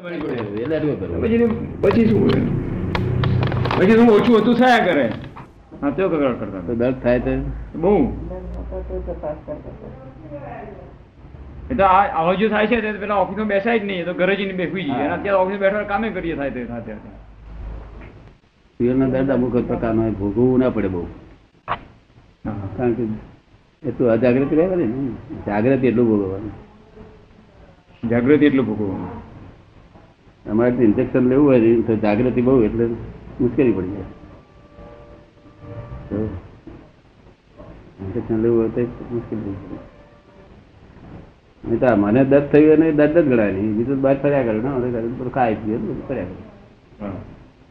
પછી શું પછી શું ઓછું હતું થયા કરે? હા તો કકડાટ કરતા દર્દ થાય તો? બહુ. એ તો આ આવો જો થાય છે તે પેલા ઓફિસમાં બેસાય જ નહીં તો ઘરે જઈને બેસી જઈએ. અને અત્યારે ઓફિસ બેઠા કામે કરીએ થાય તે થાય ત્યારે. પીવરનો દર્દ અમુક પ્રકારનો હોય ભોગવવું ના પડે બહુ. કારણ કે એ તો અજાગૃતિ રહે ને. જાગૃતિ એટલું ભોગવવાનું. જાગૃતિ એટલું ભોગવવાનું. અમારે ઇન્જેક્શન લેવું હોય તો જાગૃતિ બહુ એટલે મુશ્કેલી પડી જાય. ઇન્જેક્શન લેવું હોય તો મુશ્કેલી પડી જાય. મને દર્દ થયું અને દર્દ જ ગણાય નહીં. બીજું બહાર ફર્યા કરે. ને હવે ખાઈ પીએ ફર્યા કરે.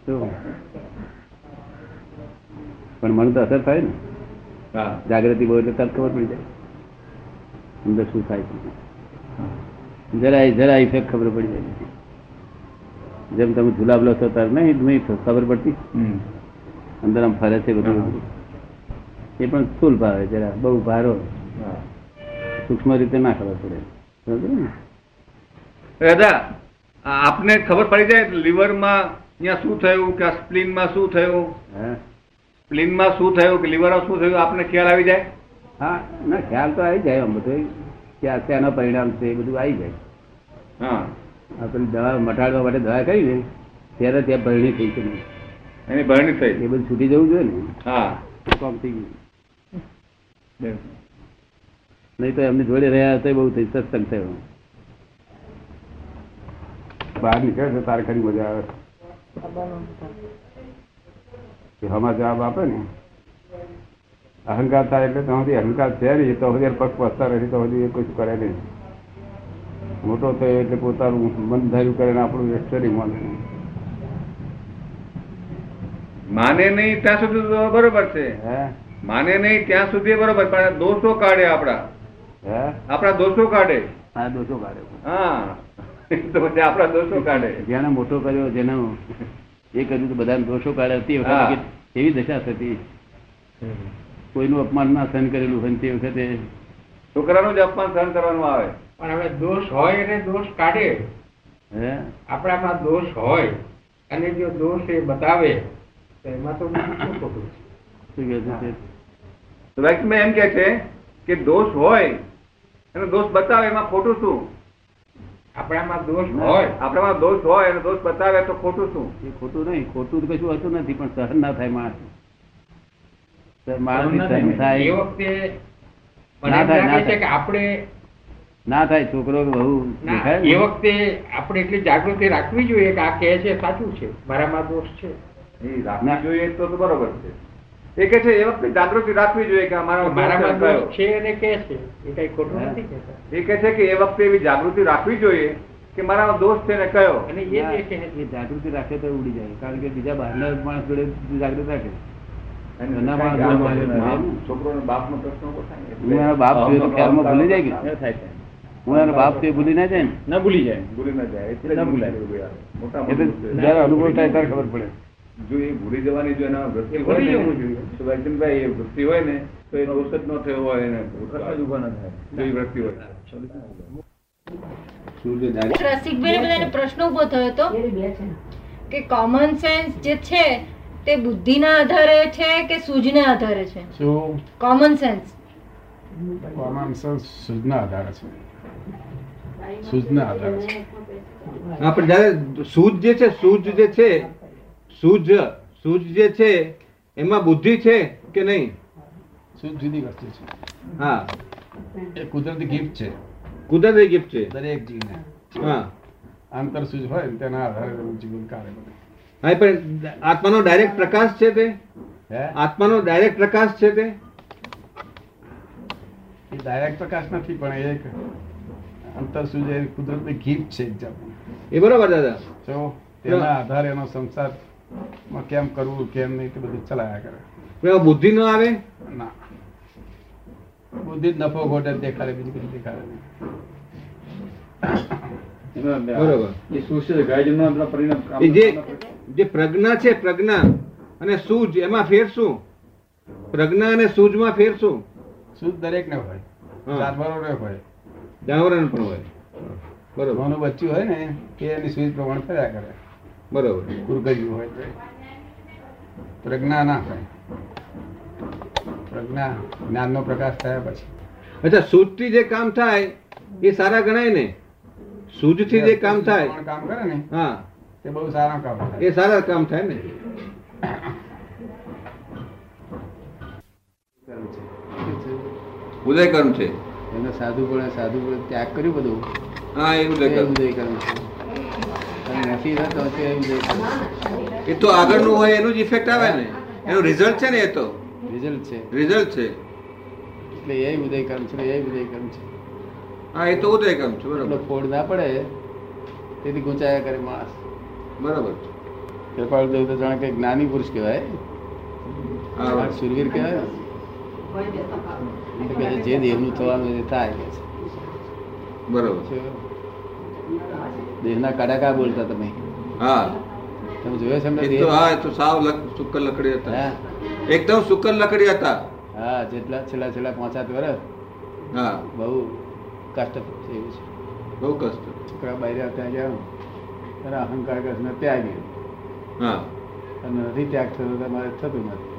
શું? પણ મને તો અસર થાય ને. જાગૃતિ બહુ એટલે તરત ખબર પડી જાય. અંદર શું થાય છે. જરાય જરાય ઇફેક્ટ ખબર પડી જાય. જેમ તમે જુલાબ લો છો ત્યારે નહીં નહીં ખબર પડતી. અંદર આમ ફરે છે બધું. એ પણ સ્થુલ ભાવે જરા બહુ ભારો. સૂક્ષ્મ રીતે ના ખબર પડે? દાદા આપને ખબર પડી જાય લીવરમાં અહીંયા શું થયું કે સ્પ્લિનમાં શું થયું? સ્પ્લીનમાં શું થયું કે લીવરમાં શું થયું આપને ખ્યાલ આવી જાય? હા ના ખ્યાલ તો આવી જાય આમ બધું. ક્યાં ત્યાંના પરિણામ છે એ બધું આવી જાય. હા. આપણે દવા મટાડવા માટે દવા કરી ને ત્યારે ત્યાં ભરણી થઈ છે એની ભરણી એ થઈ બધું છૂટી જવું જોઈએ ને? હા. કામ થઈ ગયું. નહીં તો એમની જોડે રહ્યા હતા બહુ થઈ સત્સંગ થયો. બહાર નીકળે છે તારે ખરી મજા આવે. હમા જવાબ આપે ને. અહંકાર થાય એટલે તમારી અહંકાર છે નહીં તો હજી પગ પસતા રહી તો હજી એ કશું કરે નહીં. મોટો થયો એટલે પોતાનું મન ધાર્યું કરે ને આપણું એક્ચુઅલી માને માને નહીં ત્યાં સુધી તો બરોબર છે. માને નહીં ત્યાં સુધી બરોબર પણ દોષો કાઢે આપડા આપડા દોષો કાઢે. હા દોષો કાઢે. હા. તો પછી આપણા દોષો કાઢે. જેને મોટો કર્યો જેને એ કર્યું તો બધાને દોષો કાઢે. તે વખતે એવી દશા થતી. કોઈનું અપમાન ના સહન કરેલું હોય તે વખતે છોકરાનું જ અપમાન સહન કરવાનું આવે. પણ હવે દોષ હોય અને દોષ કાઢે. આપણામાં દોષ હોય અને જો દોષ એ બતાવે તો એમાં તો શું ખોટું છે? એમ કે છે કે દોષ હોય અને દોષ બતાવે એમાં ખોટું શું? આપણામાં દોષ હોય. આપણામાં દોષ હોય અને દોષ બતાવે તો ખોટું શું? એ ખોટું નહીં ખોટું તો કશું હતું નથી પણ સહન ના થાય માણસ. માણસ સહન એ થાય. વખતે ના થાય, આપણે ના થાય છોકરો કે વહુ એ વખતે આપણે એટલી જાગૃતિ રાખવી જોઈએ કે આ કહે છે સાચું છે મારામાં દોષ છે. રાખવી જોઈએ તો બરોબર છે. એ કે છે એ વખતે જાગૃતિ રાખવી જોઈએ કે અમારા મારામાં દોષ છે અને કે છે. એ કઈ ખોટું નથી કહેતા. એ કે છે કે એ વખતે એવી જાગૃતિ રાખવી જોઈએ કે મારા દોસ્ત છે ને કયો? અને એ કે છે. એ જાગૃતિ રાખે તો ઉડી જાય. કારણ કે બીજા બહારના માણસ જોડે જાગૃતિ રાખે. હોય બાપ- નો પ્રશ્ન બાપ ભૂલી જાય કે? થાય છે. હું એનો બાપ તે ભૂલી ના જાય ને. ના ભૂલી જાય. ભૂલી ના જાય એટલે ના ભૂલાય. મોટા તો જયારે અનુભવ થાય ત્યારે ખબર પડે. જો એ ભૂલી જવાની જો એના વૃત્તિ હોય ભૂલી ને, જવું જોઈએ. તો એ વૃત્તિ હોય ને તો એનો ઔષધ નો થયો હોય એને જ ઊભા ના થાય. એ વૃત્તિ હોય. રસિકભાઈ બધાને પ્રશ્ન ઊભો થયો હતો કે કોમન સેન્સ જે છે તે બુદ્ધિના આધારે છે કે સૂઝના આધારે છે? કોમન સેન્સ કોમન સેન્સ સૂઝના આધારે છે. સૂઝના આધારે છે. હા પણ જયારે સૂઝ જે છે સૂઝ જે છે સૂઝ સૂઝ જે છે એમાં બુદ્ધિ છે કે નહીં? સૂઝ જુદી વસ્તુ છે. હા. એ કુદરતી ગિફ્ટ છે. કુદરતી ગિફ્ટ છે. દરેક જીવને. હા. આંતર સૂઝ હોય તેના આધારે જીવન કાર્ય બને હા પણ આત્માનો ડાયરેક્ટ પ્રકાશ છે તે? આત્માનો ડાયરેક્ટ પ્રકાશ છે તે? એ ડાયરેક્ટ પ્રકાશ નથી પણ એ એક અંતર સૂઝ એ કુદરતી ગિફ્ટ છે એ બરોબર દાદા. જો તેના આધારે એનો સંસારમાં કેમ કરવું કેમ નહીં તે બધું ચલાયા કરે. પણ બુદ્ધિ ન આવે? ના. બુદ્ધિ નફો ખોટે દેખાડે બીજું કશું દેખાડે નહીં. બરોબર. એ પરિણામ જે જે પ્રજ્ઞા છે પ્રજ્ઞા અને સૂઝ એમાં ફેર શું? પ્રજ્ઞા અને સૂઝમાં ફેર શું? સૂઝ દરેક ને હોય. હા. જાનવરો ને હોય. જાનવરોને પણ હોય. બરોબર. નાનું બચ્ચું હોય ને એ એની સુવિધ પ્રમાણે ફર્યા કરે. બરોબર. કુરગજ્યું હોય તો. પ્રજ્ઞા ના હોય. પ્રજ્ઞા જ્ઞાનનો પ્રકાશ થયા પછી. અચ્છા સૂઝથી જે કામ થાય એ સારા ગણાય ને? સૂજથી જે કામ થાય. કામ કરે ને હા. તે બહુ સારા કામ થાય. એ સારા કામ થાય ને? ઉદય કર્મ છે. એનો સાધુ પણ સાધુ પણ ત્યાગ કર્યું બધું. હા એ ઉદય ઉદય કર્મ અને નથી રહેતો તે ઉદય એ તો આગળનું હોય એનું જ ઇફેક્ટ આવે ને. એનું રિઝલ્ટ છે ને એ તો. રિઝલ્ટ છે. રિઝલ્ટ છે. એટલે એ ઉદય કર્મ છે એ ઉદય કર્મ છે. હા એ તો ઉદય કર્મ છે બરાબર. ફોડ ના પડે તેથી ગુંચાયા કરે માણસ. બરાબર કૃપાળ દેવ તો જાણે કે જ્ઞાની પુરુષ કહેવાય. સુરવીર કહેવાય. જે દેહનું થવાનું એ થાય કે છે. બરોબર. દેહના કડાકા બોલતા તમે? હા. તમે જોયો છે એમને હા તો સાવ સુકર લકડી હતા. એકદમ સુકર લકડી હતા. હા જેટલા છેલ્લા છેલ્લા પાંચ સાત વર્ષ હા. બહુ કષ્ટ થયું છે. બહુ કષ્ટ. છોકરા બહાર ત્યાં ગયા અને અહંકાર કૃષ્ણ ત્યાગી. હા. અને નથી ત્યાગ થતો તમારે થતું નથી.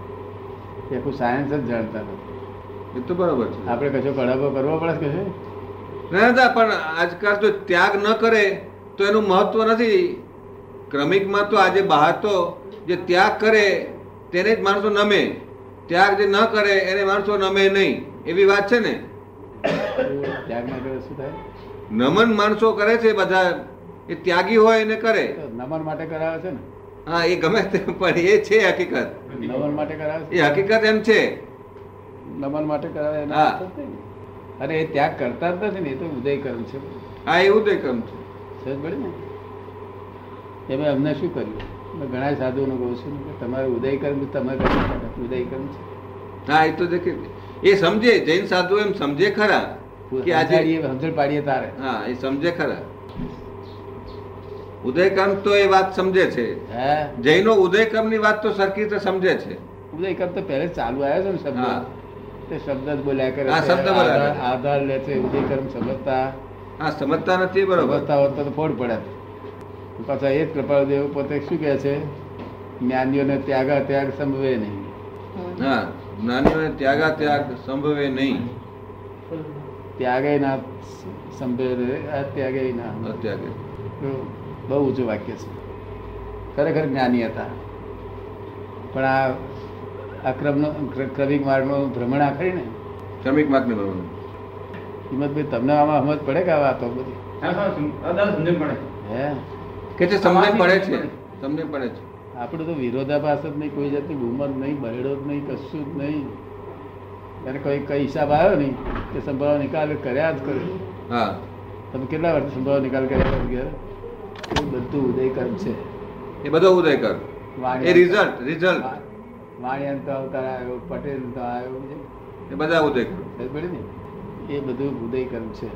એ આખું સાયન્સ જ જાણતા નથી એ તો બરોબર છે. આપણે કશો કડાકો કરવો પડે કે છે? ના ના પણ આજકાલ જો ત્યાગ ન કરે તો એનું મહત્વ નથી. ક્રમિકમાં તો આજે બહાર તો જે ત્યાગ કરે તેને જ માણસો નમે. ત્યાગ જે ન કરે એને માણસો નમે નહીં. એવી વાત છે ને? ત્યાગ ના કરે શું થાય? નમન માણસો કરે છે બધા. એ ત્યાગી હોય એને કરે. નમન માટે કરાવે છે ને? હા એ ગમે તે પણ એ છે હકીકત. નમન માટે કરાવે એ હકીકત એમ છે. નમન માટે કરાવે હા. અરે એ ત્યાગ કરતા જ નથી ને એ તો ઉદય કર્મ છે. હા એવું ઉદય કર્મ છે. સજ પડે ને? એમાં અમને શું કર્યું? મેં ઘણા સાધુઓને કહું છું. કે તમારે ઉદય કર્મ તમે કરી. ઉદય કર્મ છે. હા એ તો દેખે. એ સમજે જૈન સાધુ એમ સમજે ખરા કે આજે સમજણ પાડીએ તારે. હા એ સમજે ખરા. ઉદયકાંત તો એ વાત સમજે છે. જૈનો ઉદયકમની વાત તો સરખી રીતે સમજે છે. ઉદયકમ તો પહેલે ચાલુ આવ્યો છે ને. શબ્દ. તે શબ્દ જ બોલ્યા કરે શબ્દ આધાર- લે છે ઉદય કર્મ સમજતા. હા સમજતા નથી બરોબર. સમજતા હોત તો ફોડ પડે. પાછા એ જ કૃપાળદેવ પોતે શું કહે છે? જ્ઞાનીઓને ત્યાગા ત્યાગ સંભવે નહીં. હા જ્ઞાનીઓને ત્યાગા ત્યાગ સંભવે નહીં. ત્યાગે ના સંભવે ત્યાગે ના. અત્યાગે બહુ ઊંચું વાક્ય છે. ખરેખર જ્ઞાની હતા. પણ આ ક્ર- ક્રમિક માર્ગનો આ ખરી ને? ક્રમિક માર્ગ ભ્રમણ. હિંમતભાઈ તમને આમાં સમજ પડે કે આ વાતો બધી? હા, હા, સમ- આ દાદા સમજણ પડે. હે? કે છે સમજણ પડે છે. તમને પડે છે. આપણે તો વિરોધાભાસ જ નહીં કોઈ જાતની ગુમત નહીં બહેડો જ નહીં કશું જ નહીં. ત્યારે કોઈ કઈ હિસાબ આવ્યો નહીં કે સંભાવ નિકાલ કર્યા જ કર્યો હા. તમે કેટલા વર્ષ સંભાવ નિકાલ કર્યા ઘેર એ બધું ઉદયકર્મ છે. એ બધો ઉદયકર. એ રિઝલ્ટ રિઝલ્ટ વાણિયંત તો અવતાર આવ્યો પટેલ તો આવ્યો છે. એ બધા ઉદય કર ખબર ને? એ બધું ઉદયકર્મ છે.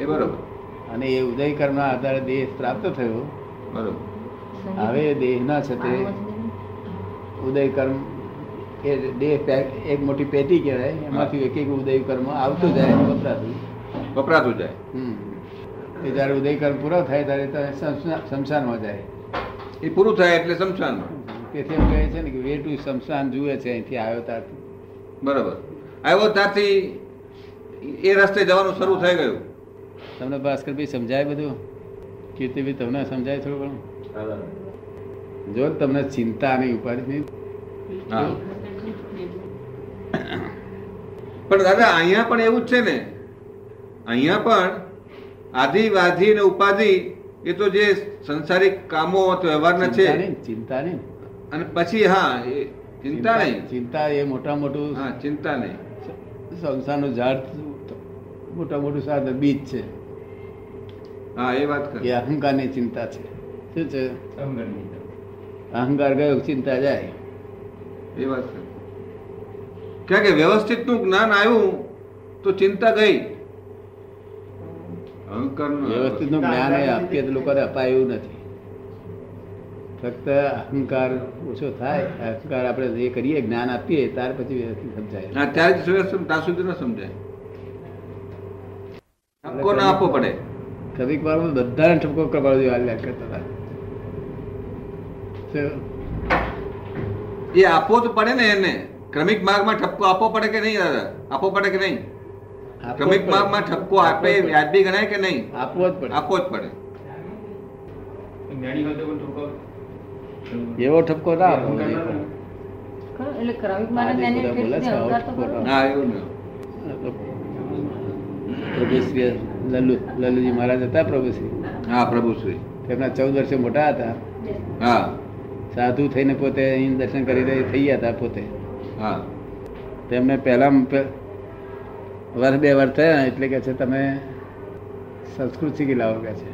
એ બરોબર. અને એ ઉદયકર્મના આધારે દેહ પ્રાપ્ત થયો. બરોબર. હવે દેહના છતે ઉદયકર્મ એ દેહ પે- એક મોટી પેટી કહેવાય એમાંથી એક એક ઉદયકર્મ આવતું જાય વપરાતું. વપરાતું જાય. હમ. એ જ્યારે ઉદયકાળ પૂરો થાય ત્યારે તો શમશા- શમશાનમાં જાય. એ પૂરું થાય એટલે શમશાનમાં. તેથી એમ કહે છે ને કે વે ટુ શમશાન જુએ છે અહીંથી આવ્યો ત્યારથી. બરાબર. આવ્યો ત્યારથી એ રસ્તે જવાનું શરૂ થઈ ગયું. તમને ભાસ્કરભાઈ સમજાય બધું? કીર્તિભાઈ તમને સમજાય થોડું ઘણું? જો તમને ચિંતા નહીં ઉપાડી નહીં. પણ દાદા અહીંયા પણ એવું જ છે ને. અહીંયા પણ આધિ વાધિ ને ઉપાધિ એ તો જે સંસારિક કામો વ્યવહારના છે. ચિંતા નહીં અને પછી હા એ ચિંતા નહીં. ચિંતા એ મોટા મોટું હા ચિંતા નહીં. સંસારનું ઝાડ મોટા મોટું સાધન બીજ છે. હા એ વાત કરી. અહંકારની ચિંતા છે. શું છે. અહંકાર ગયો ચિંતા જાય. એ વાત કરી. કારણ કે વ્યવસ્થિતનું જ્ઞાન આવ્યું તો ચિંતા ગઈ. અહંકાર. વ્યવસ્થિતનું જ્ઞાન એ આપીએ તો લોકોને અપાય એવું નથી. ફક્ત અહંકાર ઓછો થાય અહંકાર આપણે જે કરીએ જ્ઞાન આપીએ ત્યાર પછી વ્યવસ્થિત સમજાય. હા ત્યારે જ વ્યવસ્થિત ત્યાં સુધી ન સમજાય. ઠપકો ના આપવો પડે. કવિક વાળમાં બધાને ઠપકો કપાડો હાલ્યા કરતા હતા. શું? એ આપવો તો પડે ને એને. ક્રમિક માર્ગમાં ઠપકો આપવો પડે કે નહીં દાદા? આપવો પડે કે નહીં? પડે. માર્ગમાં ઠપકો આપે વ્યાજબી ગણાય કે નહીં? આપવો જ પડે. આપવો જ પડે. જ્ઞાની હોય તો પણ ઠપકો એવો ઠપકો ના આપવો જોઈએ. એટલે ક્રમિક પ્રભુશ્રી લલ્લુ લલ્લુજી મહારાજ હતા પ્રભુશ્રી? હા પ્રભુશ્રી. તેમના ચૌદ વર્ષે મોટા હતા. હા. સાધુ થઈને પોતે અહીં દર્શન કરી થઈ ગયા હતા પોતે. હા. તેમને પહેલા વર્ષ બે વર્ષ થયા એટલે કે છે તમે સંસ્કૃત શીખી લાવો કે છે.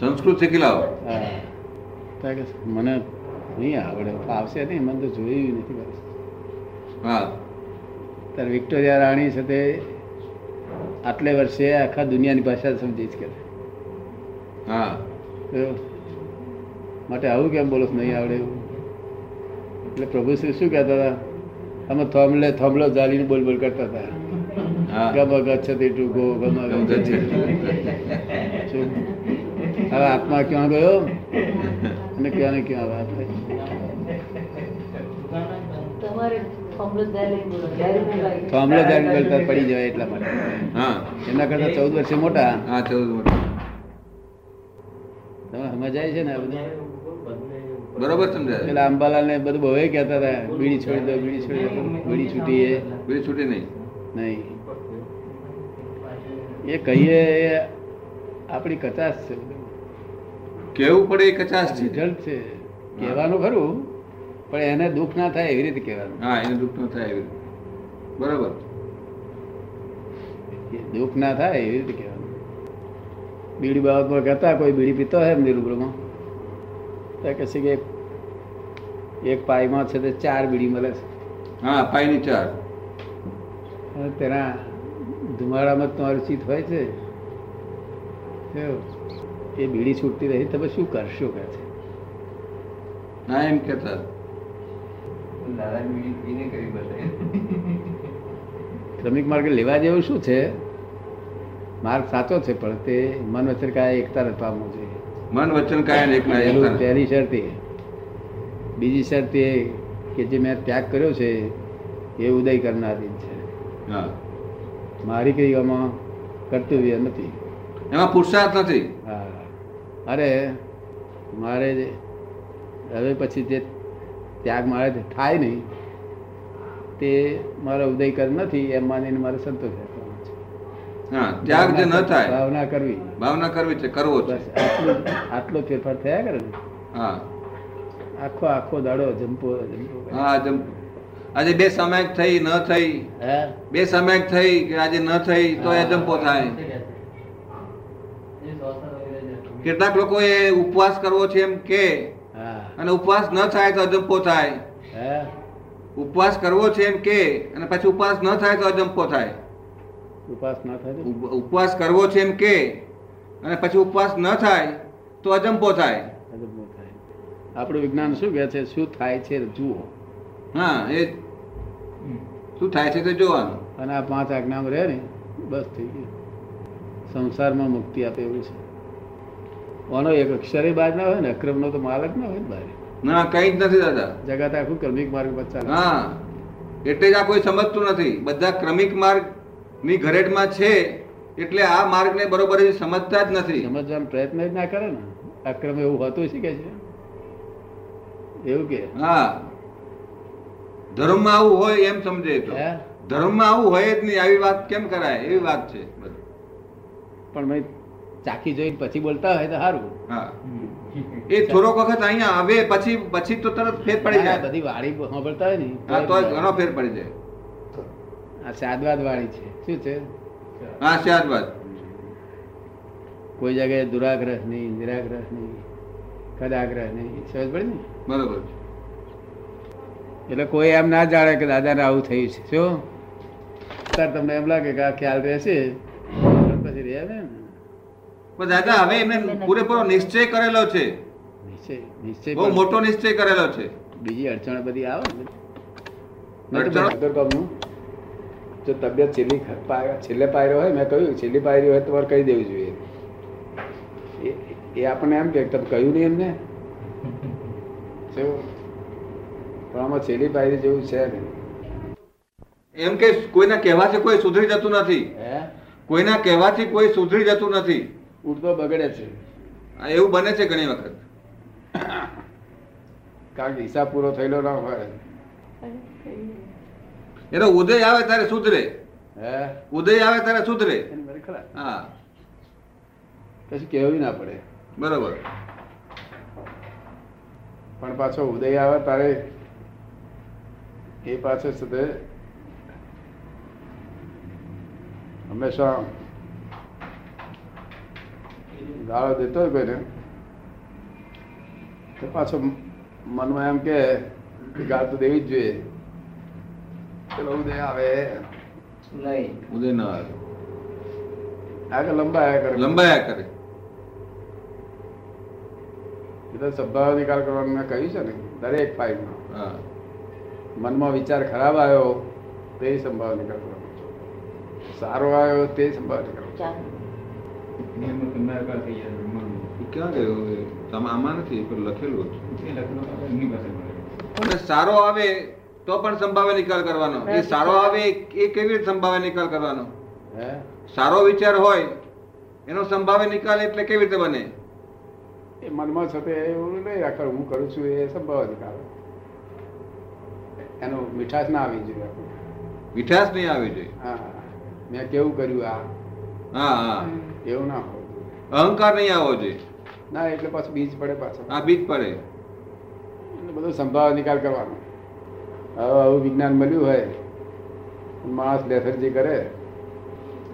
સંસ્કૃત શીખી લાવો? હા. કે મને નહીં આવડે આવશે નહીં મને તો જોયું નથી હા. ત્યારે વિક્ટોરિયા રાણી છે તે આટલે વર્ષે આખા દુનિયાની ભાષા સમજી જ કે હા. માટે આવું કેમ બોલો નહીં આવડે એવું? એટલે પ્રભુ શ્રી શું કહેતા હતા? અમે થોમલે થોમલો જાળીને બોલ બોલ કરતા હતા. ગમ ગચ્છતિ ટુ ગમ હવે આત્મા ક્યાં ગયો? અને ક્યાં ને ક્યાં વાત બોલતા પડી જવાય એટલા માટે. હા. એમના કરતા ચૌદ વર્ષે મોટા? હા ચૌદ મોટા તમે સમજાય છે ને બધું? બરોબર સમજાય પેલા અંબાલાલ ને બધું બહુ કહેતા હતા બીડી છોડી દો બીડી છોડી દો બીડી છૂટી એ બીજી છૂટી નહીં. નહીં. એ કહીએ એ આપણી કચાશ છે. કેવું પડે એ કચાશ છે? રિઝલ્ટ છે. કહેવાનું ખરું પણ એને દુઃખ ના થાય એવી રીતે કહેવાનું. હા એને દુઃખ ન થાય એવી રીતે. બરાબર. દુઃખ ના થાય એવી રીતે કહેવાનું. બીડી બાબતમાં કહેતા કોઈ બીડી પીતો હોય એમની રૂબરૂમાં તો કહે છે કે એક- એક પાઈમાં છે તે ચાર બીડી મળે છે. હા પાઈની ચાર. તેના ધુમાડામાં તમારું ચિત્ત હોય છે? એ બીડી છૂટતી રહી તમે શું કરશો કે છે? ના એમ કેતા ક્રમિક માર્ગ લેવા જેવું શું છે? માર્ગ સાચો છે પણ તે મન વચન કાયા એકતા પામવું જોઈએ. મન વચન કાયન એક ના પહેલું શરત. એ બીજી શરત એ કે જે મેં ત્યાગ કર્યો છે એ ઉદય કરનારી છે. હા. મારી ક્રિયામાં કર્તવ્ય નથી. એમાં પુરુષાર્થ નથી? હા. અરે મારે હવે પછી જે ત્યાગ મારે થાય નહીં તે મારો ઉદય કર નથી એમ માનીને મારે સંતોષ રાખવાનો છે. હા ત્યાગ જે ન થાય. ભાવના કરવી. ભાવના કરવી છે કરવો છે. બસ આટલો ફેરફાર થયા કરે ને? હા. આખો આખો દાડો જંપો જંપો હા જેમ આજે બે સમય થઈ ન થઈ. બે સમયક થઈ કે આજે ન થઈ તો એ જંપો થાય. કેટલાક લોકો એ ઉપવાસ કરવો છે એમ કે અને ઉપવાસ ન થાય તો અજંપો થાય. ઉપવાસ કરવો છે એમ કે અને પછી ઉપવાસ ન થાય તો અજંપો થાય. ઉપવાસ ન થાય ઉપવાસ કરવો છે એમ કે અને પછી ઉપવાસ ન થાય તો અજંપો થાય. અજંપો થાય. આપણું વિજ્ઞાન શું કહે છે? શું થાય છે? જુઓ. હા એ શું થાય છે તે જોવાનું. અને આ પાંચ આજ્ઞામાં રહે ને બસ થઈ ગયું સંસારમાં મુક્તિ આપે એવું છે. ઓનો એક અક્ષરે બાજ ના હોય ને અક્રમનો તો માલક ના હોય ને બહાર ના કઈ જ નથી દાદા. જગત આખું ક્રમિક માર્ગ પર ચાલે. હા. એટલે જ આ કોઈ સમજતું નથી. બધા ક્રમિક માર્ગની ઘરેટમાં છે એટલે આ માર્ગને બરોબર સમજતા જ નથી. સમજવાનો પ્રયત્ન જ ના કરે ને. અક્રમ એવું હોતું શીખે છે? એવું કે? હા. ધર્મમાં આવું હોય એમ સમજે તો? ધર્મમાં આવું હોય જ નહીં આવી વાત કેમ કરાય? એવી વાત છે પણ મેં ચાખી જોઈને પછી બોલતા હોય તો સારું. હા. એ થોડોક વખત અહીંયા આવે પછી પછી તો તરત ફેર પડી જાય. બધી વાળી સાંભળતા હોય ને હા તો ઘણો ફેર પડી જાય. આ સાદવાદ વાળી છે. શું છે? હા સાદવાદ. કોઈ જગ્યાએ દુરાગ્રહ નહીં નિરાગ્રહ નહીં કદાગ્રહ નહીં સમજ પડે ને? બરોબર એટલે કોઈ એમ ના જાણે કે દાદાને આવું થયું છે. શું? સર તમને એમ લાગે કે આ ખ્યાલ રહેશે? પછી રહે ને પણ દાદા હવે એમને પૂરેપૂરો નિશ્ચય કરેલો છે. નિશ્ચય નિશ્ચય બહુ મોટો નિશ્ચય કરેલો છે. બીજી અડચણ બધી આવે ને. જો તબિયત છેલ્લી છેલ્લે પાયરો હોય મેં કહ્યું છેલ્લી પાયરી હોય તો તમારે કહી દેવું જોઈએ. એ- એ આપણને એમ કે તમે કહ્યું નહીં એમને શું? પણ આમાં છેલ્લી પાયરી જેવું છે નહીં એમ કે કોઈના કહેવાથી કોઈ સુધરી જતું નથી. કોઈના કહેવાથી કોઈ સુધરી જતું નથી. ઉડતો બગડે છે. એવું બને છે ઘણી વખત. કારણ કે હિસાબ પૂરો થયેલો ના હોય. એનો ઉદય આવે ત્યારે સુધરે. હે? ઉદય આવે ત્યારે સુધરે. હા. કશું કહેવું ના પડે. બરોબર. પણ પાછો ઉદય આવે તારે એ પાછળ છે તે હંમેશા ગાળો દેતો હોય કોઈને તો પાછો મનમાં એમ કે ગાળ તો દેવી જ જોઈએ. ચલો ઉદય આવે. ઉદય ના આવે. આગળ લંબાયા કરે. લંબાયા કરે. એ તો સંભાવ નિકાલ કરવાનું મેં કહ્યું છે ને દરેક ફાઇલમાં હા. મનમાં વિચાર ખરાબ આવ્યો તે સંભાવ નિકાલ સારો આવ્યો તે સંભાવ નિકાલ કરવાનો. નિયમો કન્નારકાર થઈ જાય બ્રહ્માંડ. એ ક્યાં ગયો? તમે આમાં નથી એ લખેલું સારો આવે તો પણ સંભાવે નિકાલ કરવાનો. એ સારો આવે એ કેવી રીતે સંભાવે નિકાલ કરવાનો? હે? સારો વિચાર હોય એનો સંભાવે નિકાલ એટલે કેવી રીતે બને? એ મનમાં છતાં એવું નહીં રાખવાનું. હું કરું છું એ સંભાવે નિકાલ. એનો મીઠાશ ના આવી જોઈએ મીઠાશ નહીં આવી જોઈએ? હા મેં કેવું કર્યું આ? હા હા. એવું ના હોય અહંકાર નહીં આવવો જોઈએ? ના એટલે પાછું બીજ પડે પાછો. હા બીજ પડે. એટલે બધો સંભાવ નિકાલ કરવાનો. હવે આવું વિજ્ઞાન મળ્યું હોય માણસ લેથરજી કરે.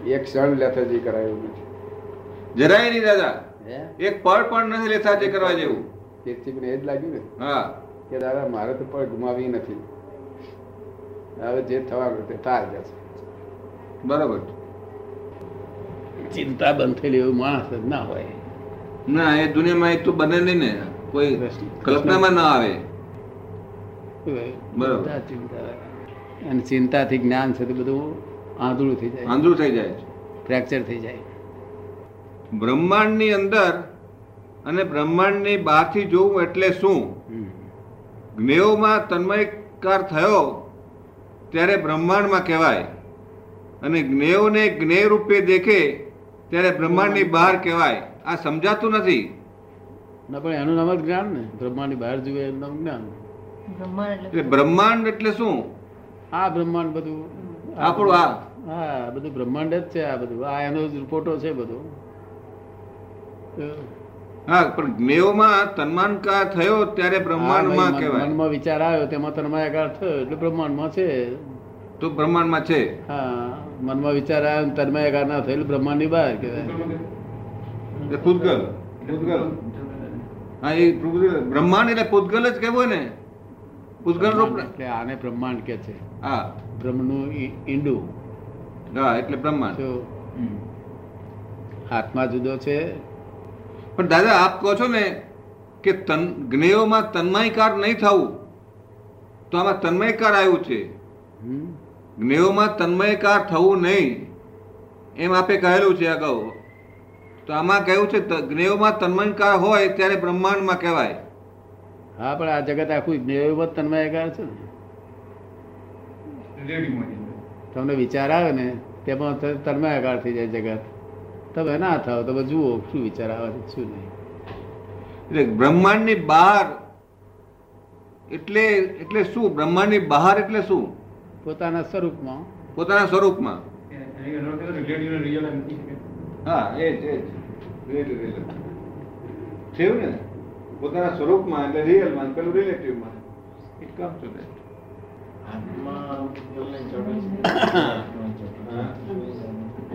એક ક્ષણ લેથરજી કરાય એવું નથી. જરાય નહીં દાદા. એક પળ પણ નથી લેતા કરવા જેવું. તેથી એ જ લાગ્યું ને હા. કે દાદા મારે તો પણ ગુમાવી નથી. હવે જે થવાનું તે થાય જશે બરોબર. ચિંતા બંધ થયેલી એવું માણસ જ ના હોય. ના એ દુનિયામાં એક તો બને નહીં ને. કોઈ કલ્પનામાં ના આવે. બરાબર. ચિંતા અને ચિંતાથી જ્ઞાન છે તે બધું આંધળું થઈ જાય આંધળું થઈ જાય ફ્રેક્ચર થઈ જાય બ્રહ્માંડની અંદર અને બ્રહ્માંડની બહારથી જોવું એટલે શું. જ્ઞેયોમાં તન્મયકાર થયો ત્યારે બ્રહ્માંડમાં કહેવાય. અને જ્ઞેયોને જ્ઞેય રૂપે દેખે ત્યારે બ્રહ્માંડની બહાર કહેવાય. આ સમજાતું નથી. ના પણ એનું નામ જ જ્ઞાન ને. બ્રહ્માંડની બહાર જુએ એનું નામ જ્ઞાન. એટલે એટલે બ્રહ્માંડ એટલે શું? આ બ્રહ્માંડ બધું. આપણું આ. હા બધું બ્રહ્માંડ જ છે આ બધું. આ એનો જ ફોટો છે બધું. હા પણ જ્ઞેયોમાં તન્માનકાર થયો ત્યારે બ્રહ્માંડમાં કહેવાય. મનમાં વિચાર આવ્યો તેમાં તન્માયાકાર થયો એટલે બ્રહ્માંડમાં છે. તો બ્રહ્માંડમાં છે? હા મનમાં વિચાર આવ્યો તન્માયાકાર ના થયેલું બ્રહ્માંડની બહાર કહેવાય. એ પૂતગલ પૂતગલ. હા એ બ્રહ્માંડ એટલે પૂતગલ જ કહેવું ને. પૂતગલ રૂપ એટલે આને બ્રહ્માંડ કે છે. હા. બ્રહ્મનું ઈંડું. હા એટલે બ્રહ્માંડ. આત્મા જુદો છે પણ દાદા આપ કહો છો ને કે તન જ્ઞેયોમાં તન્મયકાર નહીં થવું. તો આમાં તન્મયકાર આવ્યું છે. હમ? જ્ઞેયોમાં તન્મયકાર થવું નહીં. એમ આપે કહેલું છે અગાઉ. તો આમાં કહ્યું છે ત- જ્ઞેયોમાં તન્મયકાર હોય ત્યારે બ્રહ્માંડમાં કહેવાય. હા પણ આ જગત આખું જ્ઞેયોમાં તન્મયકાર છે ને. તમને વિચાર આવે ને તેમાં તન્માયાકાર થઈ જાય જગત. તમે ના થાવ તમે જુઓ શું વિચાર આવે છે શું નહીં. એટલે બ્રહ્માંડની બહાર એટલે એટલે શું? બ્રહ્માંડની બહાર એટલે શું? પોતાના સ્વરૂપમાં. પોતાના સ્વરૂપમાં. હા એ જ એ જ. થયું ને? પોતાના સ્વરૂપમાં એટલે રિયલમાં પેલું રિલેટિવમાં ઇટ કમ ટુ દેટ આત્મા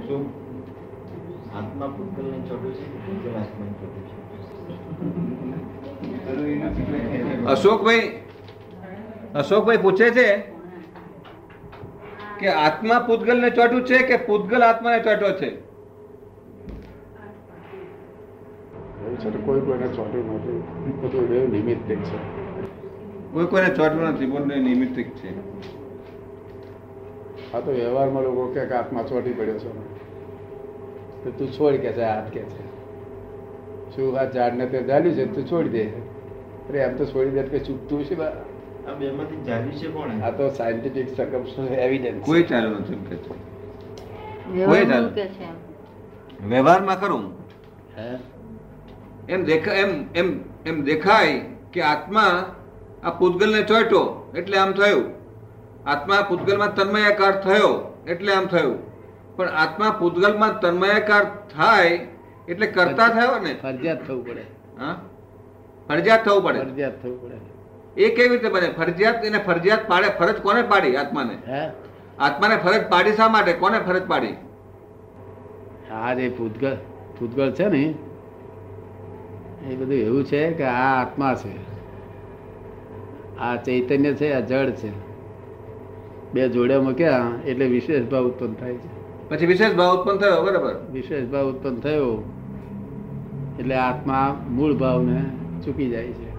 શું? આત્મા પુતગલને છોટું છે કે આત્મા આત્માને ચોટે છે? અશોકભાઈ અશોકભાઈ પૂછે છે કે આત્મા પૂતગલને ચોટું છે કે પૂતગલ આત્માને ને છે? છે કોઈ કોઈને ચોટ્યું નથી. બધું એવું નિમિત્તિક છે. કોઈ કોઈને ચોટ્યું નથી બધું નિમિત્તિક છે. આ તો વ્યવહારમાં લોકો કે કે આત્મા ચોટી પડ્યો છે. તો તું છોડ કે છે હાથ કે છે. શું આ ઝાડને તે જાલ્યું છે તું છોડી દે. અરે એમ તો છોડી દે કે ચૂકતું છે બા. આ બેમાંથી જાગ્યું છે કોણે? આ તો સાયન્ટિફિક સર્કમસ્ટન્સ એવિડન્સ કોઈ ચાલ્યું નથી કે છે. વ્યવહારમાં કે વ્યવહારમાં કરું એમ દેખા એમ એમ એમ દેખાય કે આત્મા આ પૂતગલને ચોંટ્યો એટલે આમ થયું. આત્મા પૂતગલમાં તન્મયાકાર થયો એટલે આમ થયું. પણ આત્મા પૂતગલમાં તન્મયાકાર થાય એટલે કરતા થયો ને? ફરજિયાત થવું પડે. હા? ફરજિયાત થવું પડે? ફરજિયાત થવું પડે. એ કેવી રીતે બને? ફરજિયાત એને ફરજિયાત પાડે? ફરજ કોને પાડી આત્માને? આત્માને ફરજ પાડી શા માટે? કોને ફરજ પાડી? આ જે ભૂતગળ ભૂતગળ છે ને એ બધું એવું છે કે આ આત્મા છે. આ ચૈતન્ય છે આ જળ છે. બે જોડે મૂક્યા એટલે વિશેષ ભાવ ઉત્પન્ન થાય છે. પછી વિશેષ ભાવ ઉત્પન્ન થયો બરાબર? વિશેષ ભાવ ઉત્પન્ન થયો. એટલે આત્મા મૂળ ભાવને ચૂકી જાય છે.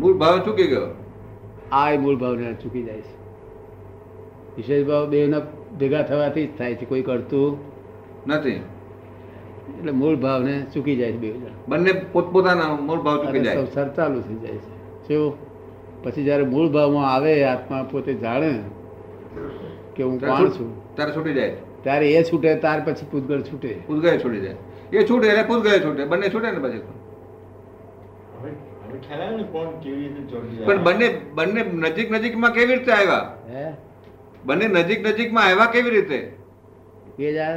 મૂળ ભાવ ચૂકી ગયો? આ મૂળ ભાવને ચૂકી જાય છે. વિશેષ ભાવ બેના ભેગા થવાથી જ થાય છે કોઈ કરતું નથી. એટલે મૂળ ભાવને ચૂકી જાય છે બે જણ. બંને પોતપોતાના મૂળ ભાવ ચૂકી જાય. સંસાર ચાલુ થઈ જાય છે. શું પછી જ્યારે મૂળ ભાવમાં આવે આત્મા પોતે જાણે કે હું કોણ છું? ત્યારે છૂટી જાય. ત્યારે એ છૂટે ત્યાર પછી પૂતગળ છૂટે. પૂતગળ છૂટી જાય. એ છૂટે એટલે પૂતગળ છૂટે. બંને છૂટે ને પછી? પણ બંને બંને નજીક નજીકમાં કેવી રીતે આવ્યા? બંને નજીક નજીકમાં આવ્યા કેવી રીતે? એ જ આ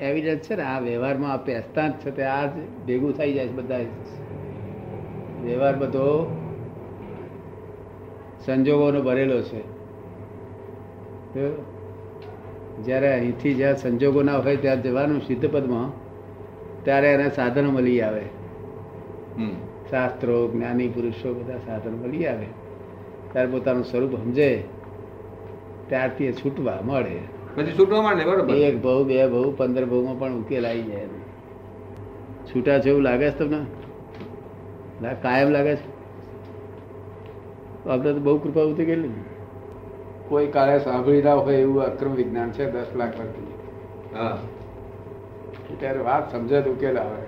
એવિડન્સ છે ને આ વ્યવહારમાં આ પેસતા જ છે તે આ જ ભેગું થઈ જાય છે બધા વ્યવહાર બધો સંજોગોનો ભરેલો છે. તો જ્યારે અહીંથી જ્યાં સંજોગો ના હોય ત્યાં જવાનું સિદ્ધ પદમાં ત્યારે એને સાધનો મળી આવે. શાસ્ત્રો જ્ઞાની પુરુષો બધા સાધનો મળી આવે. ત્યારે પોતાનું સ્વરૂપ સમજે. ત્યારથી એ છૂટવા મળે. પછી છૂટવા માંડે બરોબર. એક ભાવ બે ભાવ પંદર ભાવમાં પણ ઉકેલ આવી જાય છૂટા છે એવું લાગે છે તમને? કાયમ લાગે છે? આપણે તો બહુ કૃપા ઉતરી ગયેલી. કોઈ કાળે સાંભળી ના હોય એવું અક્રમ વિજ્ઞાન છે? દસ લાખ વર્ષથી હા. ત્યારે વાત સમજે તો ઉકેલ આવે.